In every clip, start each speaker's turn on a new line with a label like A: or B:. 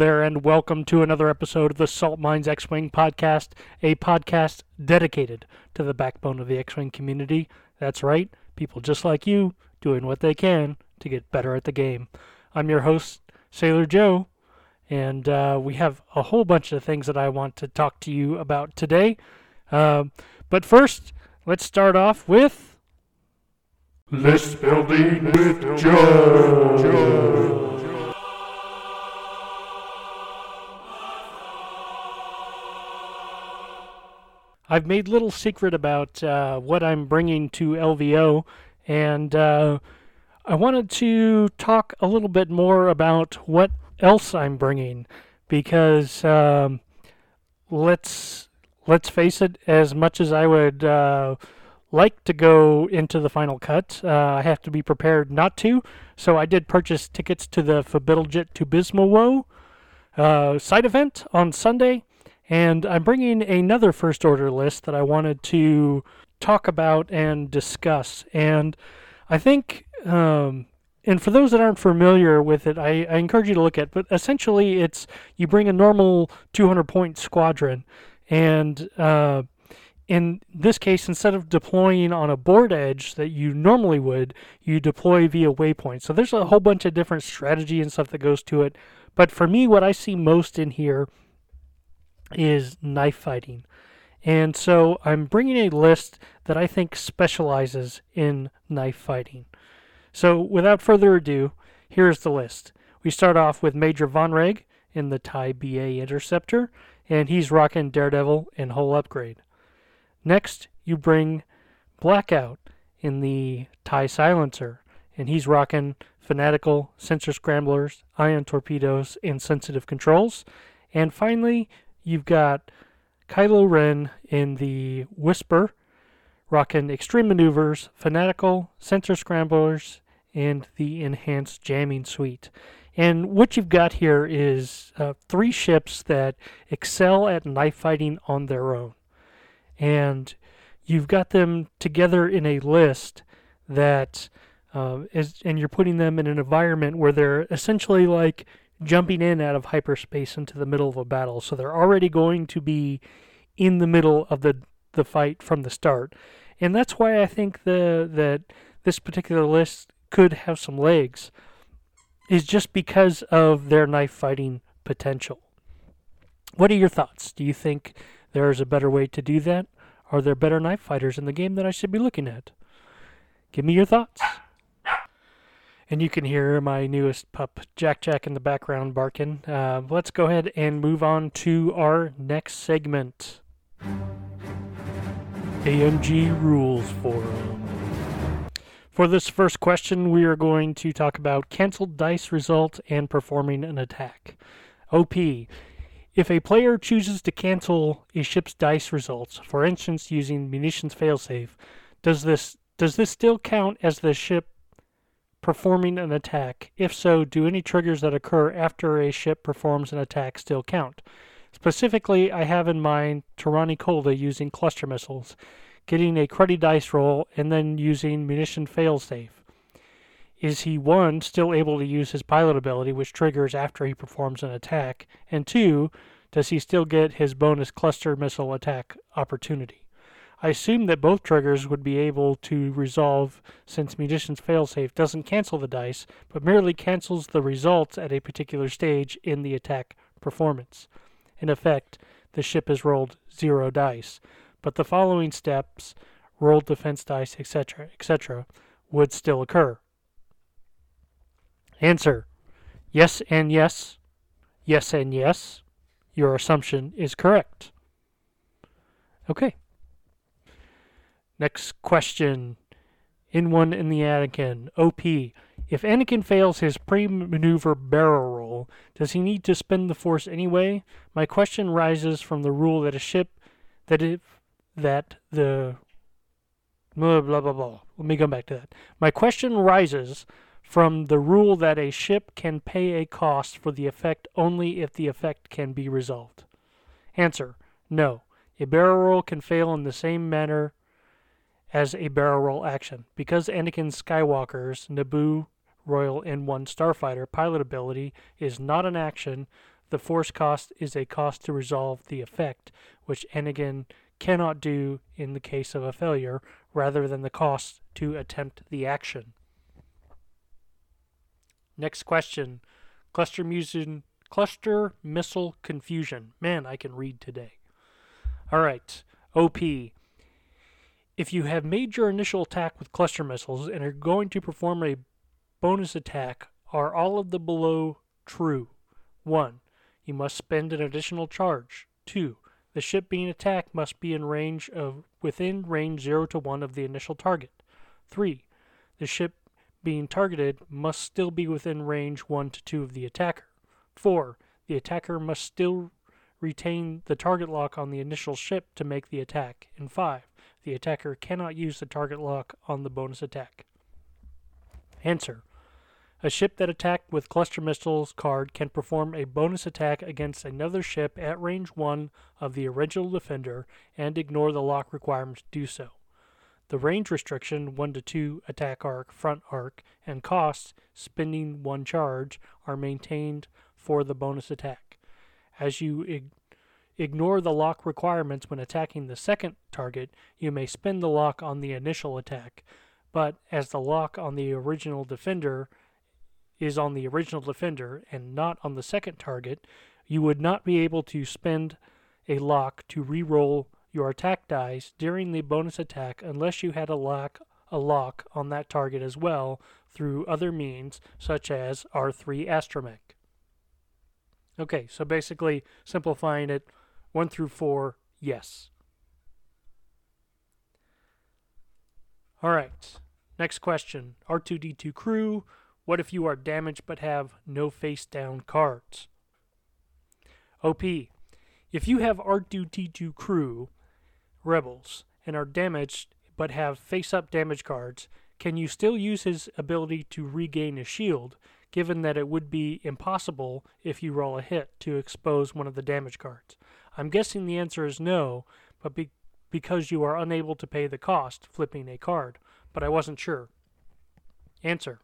A: there, and welcome to another episode of the Salt Mines X Wing podcast, a podcast dedicated to the backbone of the X Wing community. That's right, people just like you doing what they can to get better at the game. I'm your host, Sailor Joe, and uh, we have a whole bunch of things that I want to talk to you about today. Um, but first, let's start off with.
B: List building with Joe.
A: I've made little secret about uh, what I'm bringing to LVO, and uh, I wanted to talk a little bit more about what else I'm bringing, because um, let's let's face it, as much as I would uh, like to go into the final cut, uh, I have to be prepared not to. So I did purchase tickets to the Forbiddeljet to Bismowo uh, side event on Sunday, and I'm bringing another first order list that I wanted to talk about and discuss. And I think, um, and for those that aren't familiar with it, I, I encourage you to look at. But essentially, it's you bring a normal 200 point squadron, and uh, in this case, instead of deploying on a board edge that you normally would, you deploy via waypoint. So there's a whole bunch of different strategy and stuff that goes to it. But for me, what I see most in here is knife fighting. And so I'm bringing a list that I think specializes in knife fighting. So without further ado, here's the list. We start off with Major Vonreg in the TIE BA Interceptor, and he's rocking Daredevil and Hull Upgrade. Next, you bring Blackout in the TIE Silencer, and he's rocking Fanatical, Sensor Scramblers, Ion Torpedoes, and Sensitive Controls. And finally, you've got Kylo Ren in the Whisper, rocking Extreme Maneuvers, Fanatical, Sensor Scramblers, and the Enhanced Jamming Suite. And what you've got here is uh, three ships that excel at knife fighting on their own and you've got them together in a list that uh, is, and you're putting them in an environment where they're essentially like jumping in out of hyperspace into the middle of a battle. So they're already going to be in the middle of the the fight from the start, and that's why I think the that this particular list could have some legs, is just because of their knife fighting potential. What are your thoughts? Do you think there is a better way to do that? Are there better knife fighters in the game that I should be looking at? Give me your thoughts. And you can hear my newest pup, Jack Jack, in the background barking. Uh, let's go ahead and move on to our next segment AMG Rules Forum. For this first question, we are going to talk about canceled dice result and performing an attack. OP. If a player chooses to cancel a ship's dice results, for instance using munitions failsafe, does this does this still count as the ship performing an attack? If so, do any triggers that occur after a ship performs an attack still count? Specifically, I have in mind Torani Kulda using cluster missiles, getting a cruddy dice roll, and then using munition failsafe. Is he one still able to use his pilot ability, which triggers after he performs an attack? And two, does he still get his bonus cluster missile attack opportunity? I assume that both triggers would be able to resolve since munitions failsafe doesn't cancel the dice, but merely cancels the results at a particular stage in the attack performance. In effect, the ship has rolled zero dice, but the following steps, rolled defense dice, etc., etc., would still occur. Answer Yes and yes. Yes and yes. Your assumption is correct. Okay. Next question. In one in the Anakin. OP. If Anakin fails his pre maneuver barrel roll, does he need to spend the force anyway? My question rises from the rule that a ship that if that the blah blah blah blah. Let me come back to that. My question rises from the rule that a ship can pay a cost for the effect only if the effect can be resolved? Answer No. A barrel roll can fail in the same manner as a barrel roll action. Because Anakin Skywalker's Naboo Royal N1 Starfighter pilot ability is not an action. The force cost is a cost to resolve the effect, which Anakin cannot do in the case of a failure, rather than the cost to attempt the action. Next question. Cluster musin, cluster missile confusion. Man, I can read today. All right. OP. If you have made your initial attack with cluster missiles and are going to perform a bonus attack, are all of the below true? 1. You must spend an additional charge. 2. The ship being attacked must be in range of within range 0 to 1 of the initial target. 3. The ship being targeted must still be within range 1 to 2 of the attacker. 4. The attacker must still retain the target lock on the initial ship to make the attack. And 5. The attacker cannot use the target lock on the bonus attack. Answer. A ship that attacked with cluster missiles card can perform a bonus attack against another ship at range 1 of the original defender and ignore the lock requirement to do so. The range restriction 1 to 2 attack arc, front arc, and costs spending 1 charge are maintained for the bonus attack. As you ignore the lock requirements when attacking the second target, you may spend the lock on the initial attack, but as the lock on the original defender is on the original defender and not on the second target, you would not be able to spend a lock to re-roll your attack dice during the bonus attack unless you had a lock a lock on that target as well through other means such as R3 Astromech. Okay, so basically simplifying it 1 through 4, yes. All right. Next question. R2D2 crew, what if you are damaged but have no face down cards? OP. If you have R2D2 crew, rebels, and are damaged but have face up damage cards, can you still use his ability to regain a shield, given that it would be impossible if you roll a hit to expose one of the damage cards? I'm guessing the answer is no, but be- because you are unable to pay the cost flipping a card, but I wasn't sure. Answer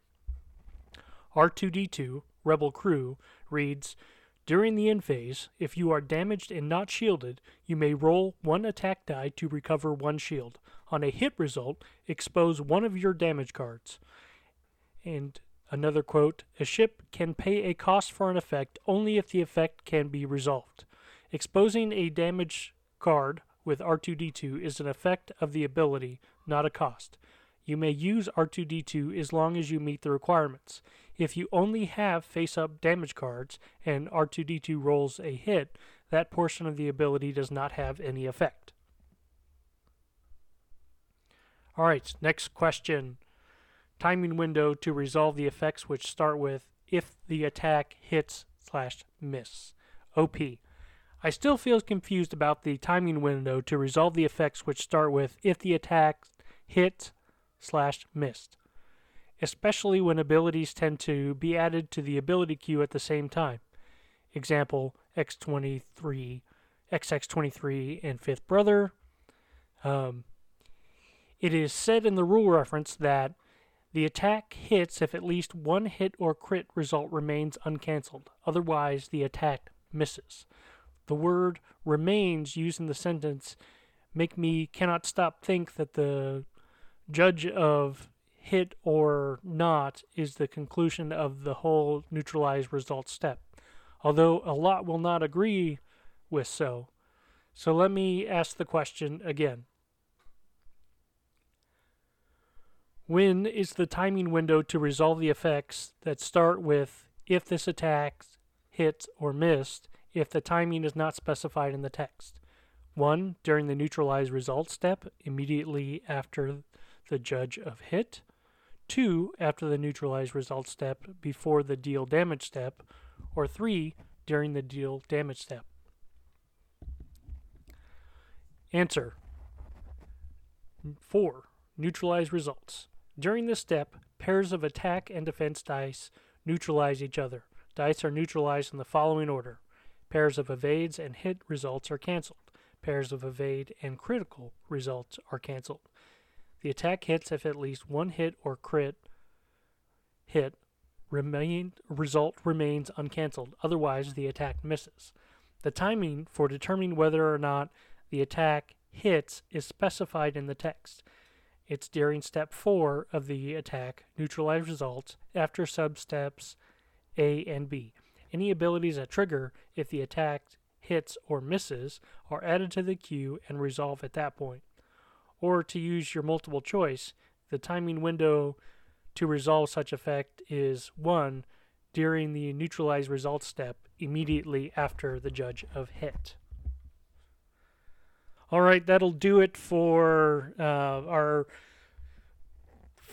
A: R2D2, Rebel Crew, reads During the end phase, if you are damaged and not shielded, you may roll one attack die to recover one shield. On a hit result, expose one of your damage cards. And another quote A ship can pay a cost for an effect only if the effect can be resolved. Exposing a damage card with R2D2 is an effect of the ability, not a cost. You may use R2D2 as long as you meet the requirements. If you only have face up damage cards and R2D2 rolls a hit, that portion of the ability does not have any effect. Alright, next question. Timing window to resolve the effects which start with if the attack hits slash miss. OP. I still feel confused about the timing window to resolve the effects which start with if the attack hit slash missed, especially when abilities tend to be added to the ability queue at the same time. Example X23, XX23, and Fifth Brother. Um, it is said in the rule reference that the attack hits if at least one hit or crit result remains uncancelled. Otherwise, the attack misses. The word remains used in the sentence make me cannot stop think that the judge of hit or not is the conclusion of the whole neutralize result step, although a lot will not agree with so. So let me ask the question again. When is the timing window to resolve the effects that start with if this attack hit or missed if the timing is not specified in the text? 1. During the neutralize result step, immediately after the judge of hit, two after the neutralize result step before the deal damage step, or three during the deal damage step. Answer 4. Neutralize results. During this step, pairs of attack and defense dice neutralize each other. Dice are neutralized in the following order. Pairs of evades and hit results are canceled. Pairs of evade and critical results are canceled. The attack hits if at least one hit or crit hit remain, result remains uncancelled. Otherwise, the attack misses. The timing for determining whether or not the attack hits is specified in the text. It's during step 4 of the attack, neutralize results, after substeps A and B. Any abilities that trigger if the attack hits or misses are added to the queue and resolve at that point. Or to use your multiple choice, the timing window to resolve such effect is 1 during the neutralize results step immediately after the judge of hit. All right, that'll do it for uh, our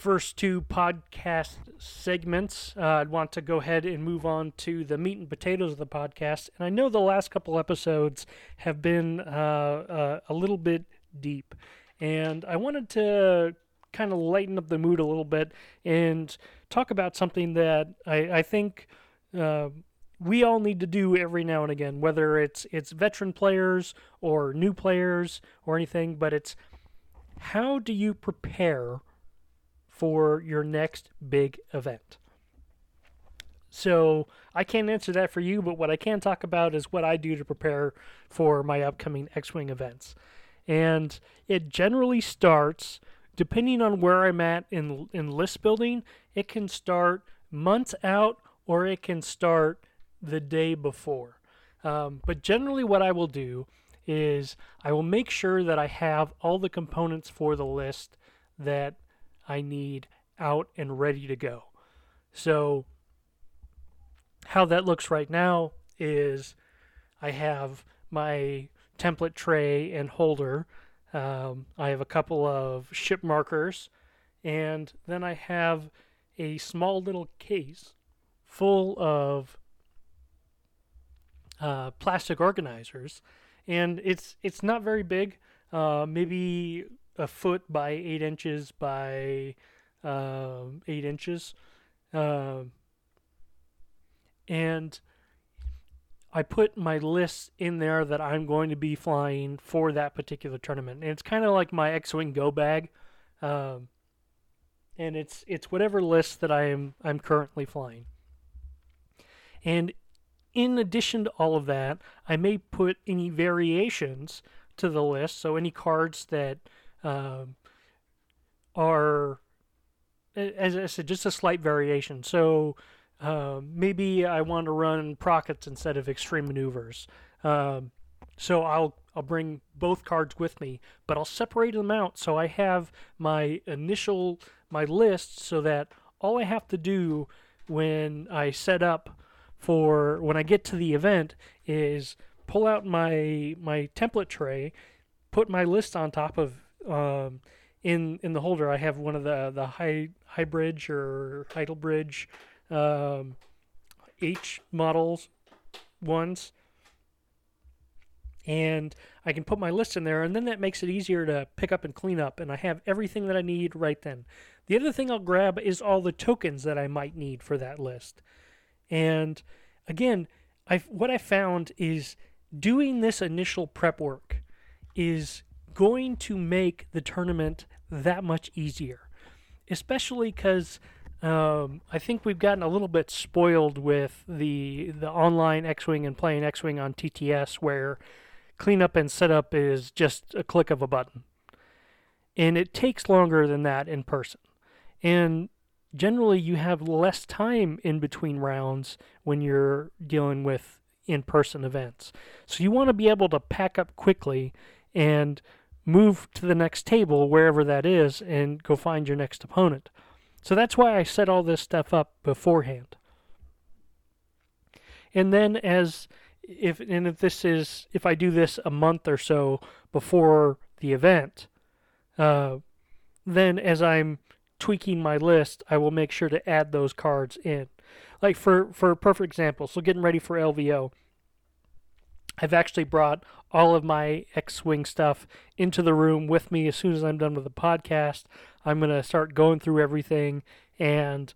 A: first two podcast segments. Uh, I'd want to go ahead and move on to the meat and potatoes of the podcast. And I know the last couple episodes have been uh, uh, a little bit deep. And I wanted to kind of lighten up the mood a little bit and talk about something that I, I think uh, we all need to do every now and again, whether it's it's veteran players or new players or anything. But it's how do you prepare for your next big event? So I can't answer that for you, but what I can talk about is what I do to prepare for my upcoming X-wing events, and it generally starts depending on where I'm at in in list building, it can start months out or it can start the day before. Um, but generally, what I will do is I will make sure that I have all the components for the list that I need out and ready to go. So, how that looks right now is I have my template tray and holder. Um, I have a couple of ship markers, and then I have a small little case full of uh, plastic organizers, and it's it's not very big, uh, maybe a foot by eight inches by uh, eight inches, um, and I put my lists in there that I'm going to be flying for that particular tournament. And it's kind of like my X-wing go bag, um, and it's it's whatever list that I'm I'm currently flying. And in addition to all of that, I may put any variations to the list. So any cards that um, are, as I said, just a slight variation. So um, maybe I want to run Prockets instead of Extreme Maneuvers. Um, so I'll I'll bring both cards with me, but I'll separate them out so I have my initial my list so that all I have to do when I set up for when I get to the event is pull out my my template tray, put my list on top of um, in in the holder. I have one of the the high high bridge or Heidelbridge bridge um, H models ones. And I can put my list in there, and then that makes it easier to pick up and clean up. And I have everything that I need right then. The other thing I'll grab is all the tokens that I might need for that list. And again, I what I found is doing this initial prep work is going to make the tournament that much easier, especially because um, I think we've gotten a little bit spoiled with the the online X-wing and playing X-wing on TTS, where cleanup and setup is just a click of a button, and it takes longer than that in person. And generally, you have less time in between rounds when you're dealing with in-person events. So you want to be able to pack up quickly and move to the next table wherever that is, and go find your next opponent. So that's why I set all this stuff up beforehand. And then as if and if this is if I do this a month or so before the event, uh, then as I'm tweaking my list, I will make sure to add those cards in. Like for for perfect example, so getting ready for LVO, I've actually brought all of my X-wing stuff into the room with me as soon as I'm done with the podcast. I'm going to start going through everything and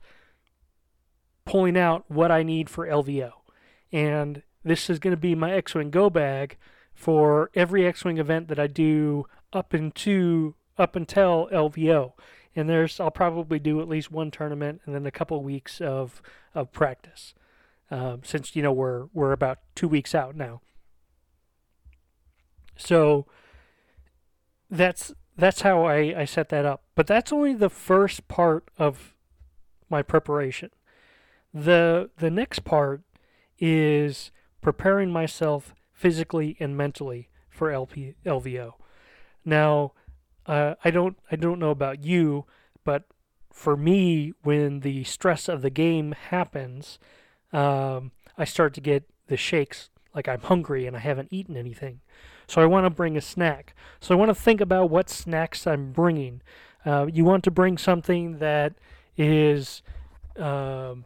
A: pulling out what I need for LVO. And this is going to be my X Wing Go bag for every X Wing event that I do up into up until LVO. and there's I'll probably do at least one tournament and then a couple weeks of of practice. Um, since you know we're we're about two weeks out now. So that's that's how I, I set that up. But that's only the first part of my preparation. The the next part is preparing myself physically and mentally for LP, LVO. Now, uh, I don't I don't know about you, but for me, when the stress of the game happens, um, I start to get the shakes like I'm hungry and I haven't eaten anything. So I want to bring a snack. So I want to think about what snacks I'm bringing. Uh, you want to bring something that is um,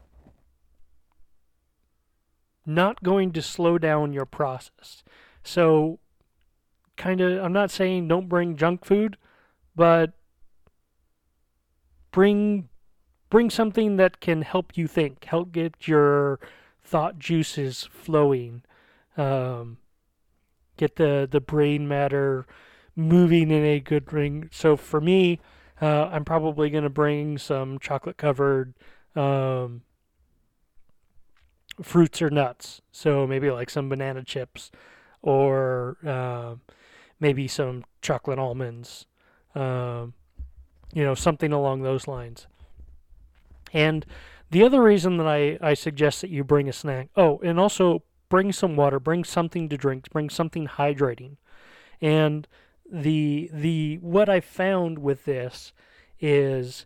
A: not going to slow down your process. So, kind of, I'm not saying don't bring junk food, but bring bring something that can help you think, help get your thought juices flowing, um, get the the brain matter moving in a good ring. So for me, uh, I'm probably going to bring some chocolate covered um, fruits or nuts. So maybe like some banana chips or uh, maybe some chocolate almonds. Um, you know, something along those lines. And the other reason that I, I suggest that you bring a snack, oh, and also bring some water, bring something to drink, bring something hydrating. And the the what I found with this is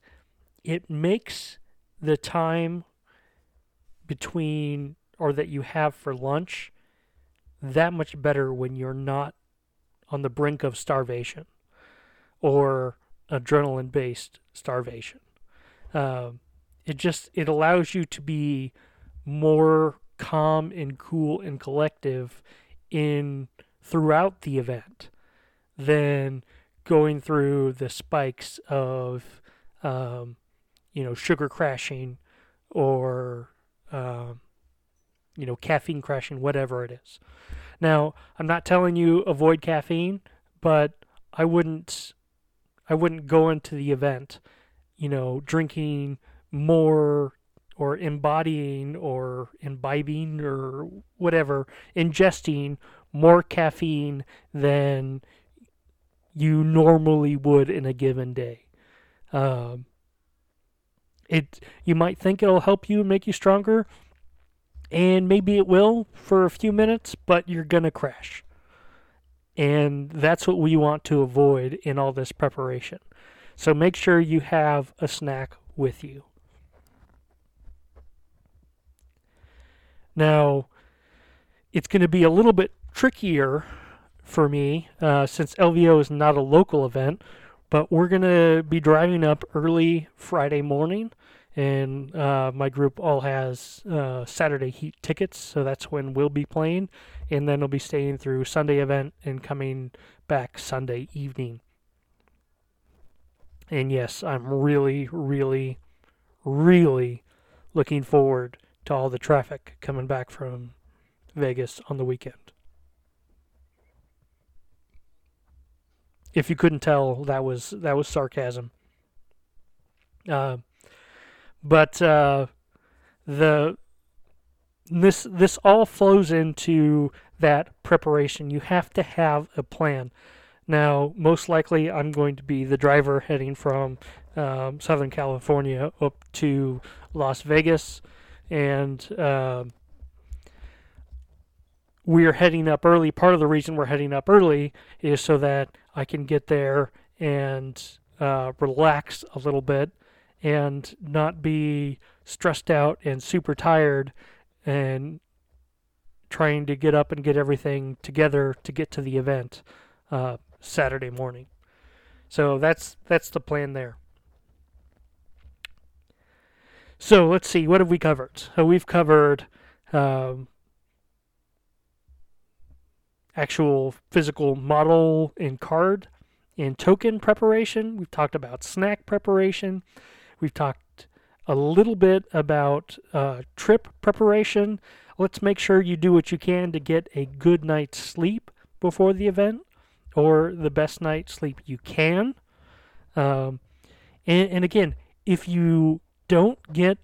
A: it makes the time between or that you have for lunch that much better when you're not on the brink of starvation or adrenaline based starvation. Uh, it just it allows you to be more calm and cool and collective in throughout the event than going through the spikes of um, you know sugar crashing or um, you know caffeine crashing whatever it is. Now i'm not telling you avoid caffeine but i wouldn't i wouldn't go into the event you know drinking more or embodying or imbibing or whatever, ingesting more caffeine than you normally would in a given day. Um, it you might think it'll help you make you stronger, and maybe it will for a few minutes, but you're gonna crash. And that's what we want to avoid in all this preparation. So make sure you have a snack with you. Now, it's going to be a little bit trickier for me uh, since LVO is not a local event, but we're going to be driving up early Friday morning. And uh, my group all has uh, Saturday Heat tickets, so that's when we'll be playing. And then we'll be staying through Sunday event and coming back Sunday evening. And yes, I'm really, really, really looking forward to all the traffic coming back from Vegas on the weekend. If you couldn't tell, that was that was sarcasm. Uh, but uh, the this this all flows into that preparation. You have to have a plan. Now, most likely, I'm going to be the driver heading from um, Southern California up to Las Vegas and uh, we're heading up early. Part of the reason we're heading up early is so that I can get there and uh, relax a little bit and not be stressed out and super tired and trying to get up and get everything together to get to the event uh, Saturday morning. So that's that's the plan there. So let's see, what have we covered? So we've covered um, actual physical model and card and token preparation. We've talked about snack preparation. We've talked a little bit about uh, trip preparation. Let's make sure you do what you can to get a good night's sleep before the event or the best night's sleep you can. Um, And, and again, if you don't get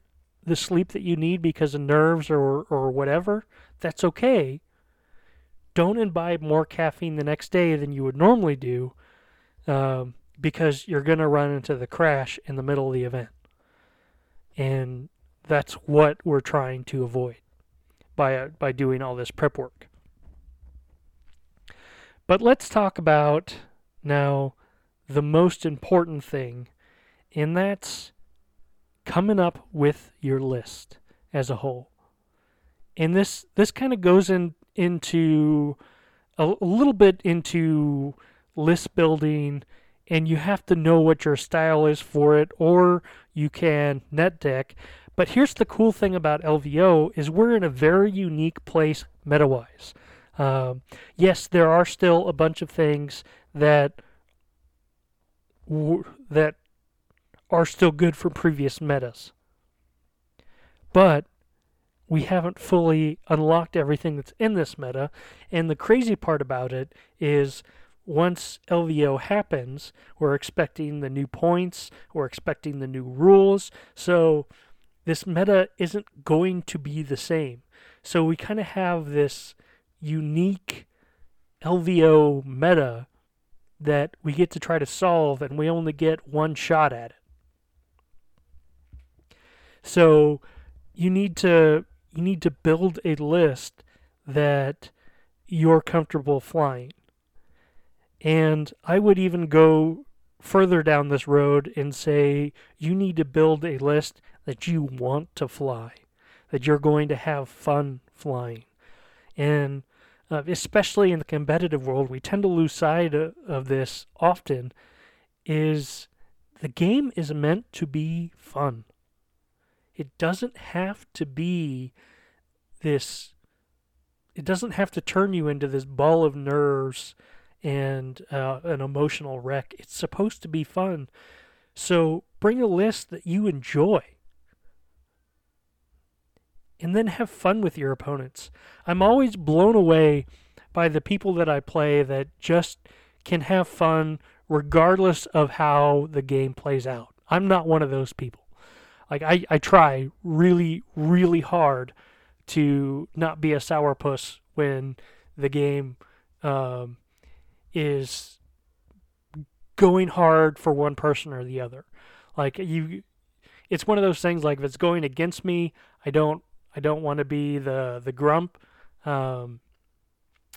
A: the sleep that you need because of nerves or, or whatever, that's okay. Don't imbibe more caffeine the next day than you would normally do um, because you're going to run into the crash in the middle of the event. And that's what we're trying to avoid by, uh, by doing all this prep work. But let's talk about now the most important thing, and that's coming up with your list as a whole. And this this kind of goes in into a, a little bit into list building and you have to know what your style is for it or you can net deck. But here's the cool thing about LVO is we're in a very unique place meta-wise. Um, yes, there are still a bunch of things that that are still good for previous metas. But we haven't fully unlocked everything that's in this meta, and the crazy part about it is once LVO happens, we're expecting the new points, we're expecting the new rules, so this meta isn't going to be the same. So we kind of have this unique LVO meta that we get to try to solve, and we only get one shot at it. So you need to you need to build a list that you're comfortable flying. And I would even go further down this road and say you need to build a list that you want to fly, that you're going to have fun flying. And uh, especially in the competitive world, we tend to lose sight of, of this often, is the game is meant to be fun. It doesn't have to be this, it doesn't have to turn you into this ball of nerves and uh, an emotional wreck. It's supposed to be fun. So bring a list that you enjoy. And then have fun with your opponents. I'm always blown away by the people that I play that just can have fun regardless of how the game plays out. I'm not one of those people. Like I, I try really, really hard to not be a sourpuss when the game um, is going hard for one person or the other. Like you, it's one of those things. Like if it's going against me, I don't, I don't want to be the the grump. Um,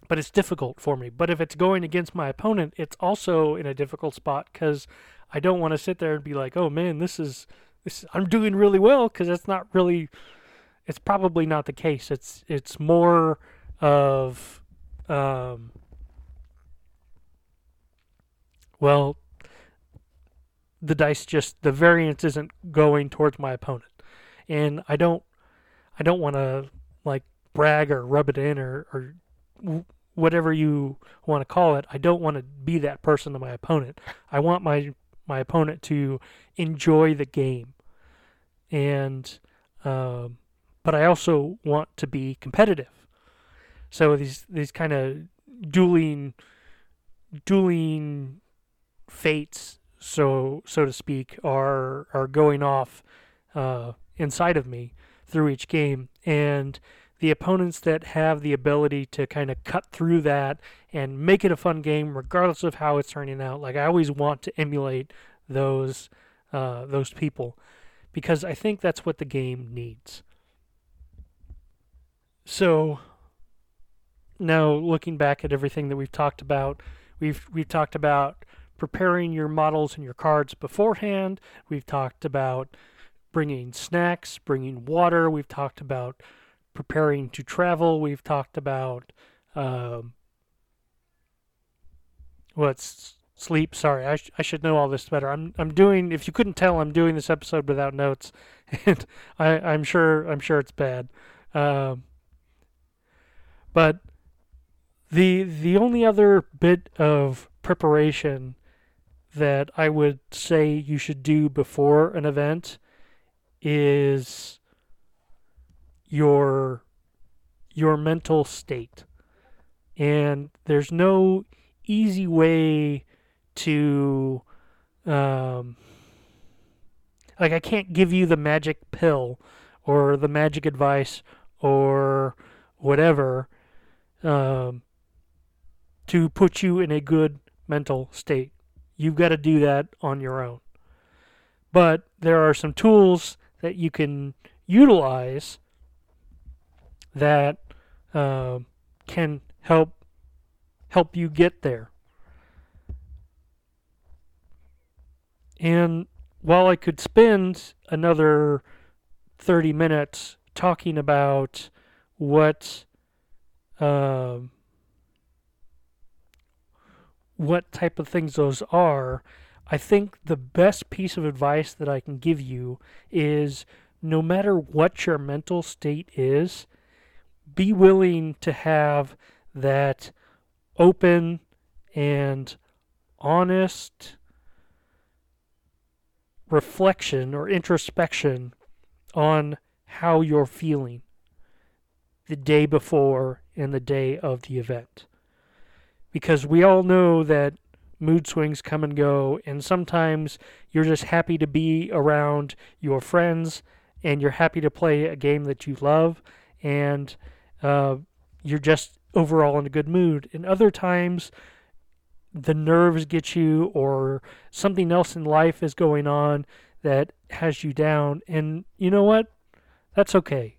A: but it's difficult for me. But if it's going against my opponent, it's also in a difficult spot because I don't want to sit there and be like, "Oh man, this is I'm doing really well because it's not really it's probably not the case. It's it's more of um, well the dice just the variance isn't going towards my opponent. And I don't I don't want to like brag or rub it in or or whatever you want to call it. I don't want to be that person to my opponent. I want my my opponent to enjoy the game and um, but I also want to be competitive. So these these kind of dueling dueling fates, so so to speak, are are going off uh, inside of me through each game, and the opponents that have the ability to kind of cut through that and make it a fun game, regardless of how it's turning out. Like I always want to emulate those uh, those people because I think that's what the game needs. So now looking back at everything that we've talked about, we've we've talked about preparing your models and your cards beforehand. We've talked about bringing snacks, bringing water. We've talked about preparing to travel. We've talked about um, what's sleep. Sorry, I, sh- I should know all this better. I'm I'm doing. If you couldn't tell, I'm doing this episode without notes, and I'm sure I'm sure it's bad. Um, but the the only other bit of preparation that I would say you should do before an event is your your mental state. And there's no easy way to um, like I can't give you the magic pill or the magic advice or whatever um, to put you in a good mental state. You've got to do that on your own. But there are some tools that you can utilize that uh, can help help you get there. And while I could spend another 30 minutes talking about what um, what type of things those are, I think the best piece of advice that I can give you is no matter what your mental state is, be willing to have that open and honest reflection or introspection on how you're feeling the day before and the day of the event. Because we all know that mood swings come and go, and sometimes you're just happy to be around your friends and you're happy to play a game that you love, and uh, you're just overall in a good mood. And other times, the nerves get you, or something else in life is going on that has you down. And you know what? That's okay.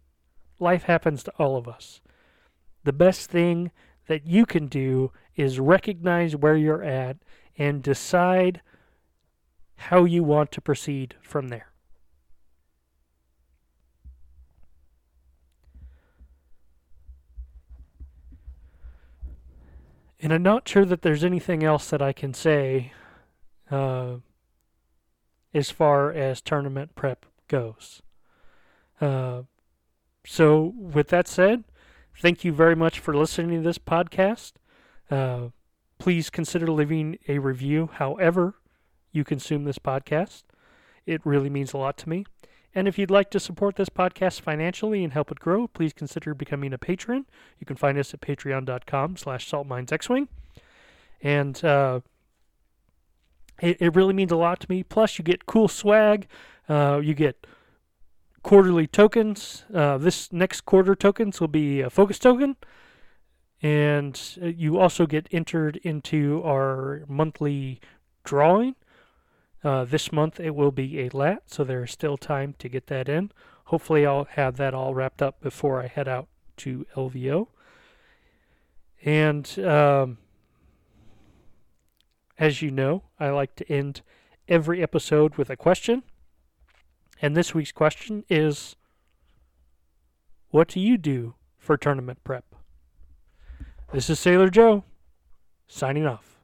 A: Life happens to all of us. The best thing that you can do is recognize where you're at and decide how you want to proceed from there. And I'm not sure that there's anything else that I can say uh, as far as tournament prep goes. Uh, so, with that said, thank you very much for listening to this podcast. Uh, please consider leaving a review however you consume this podcast. It really means a lot to me. And if you'd like to support this podcast financially and help it grow, please consider becoming a patron. You can find us at patreon.com slash saltminesxwing. And uh, it, it really means a lot to me. Plus, you get cool swag. Uh, you get quarterly tokens. Uh, this next quarter tokens will be a focus token. And uh, you also get entered into our monthly drawing. Uh, this month it will be a LAAT, so there is still time to get that in. Hopefully, I'll have that all wrapped up before I head out to LVO. And um, as you know, I like to end every episode with a question. And this week's question is What do you do for tournament prep? This is Sailor Joe, signing off.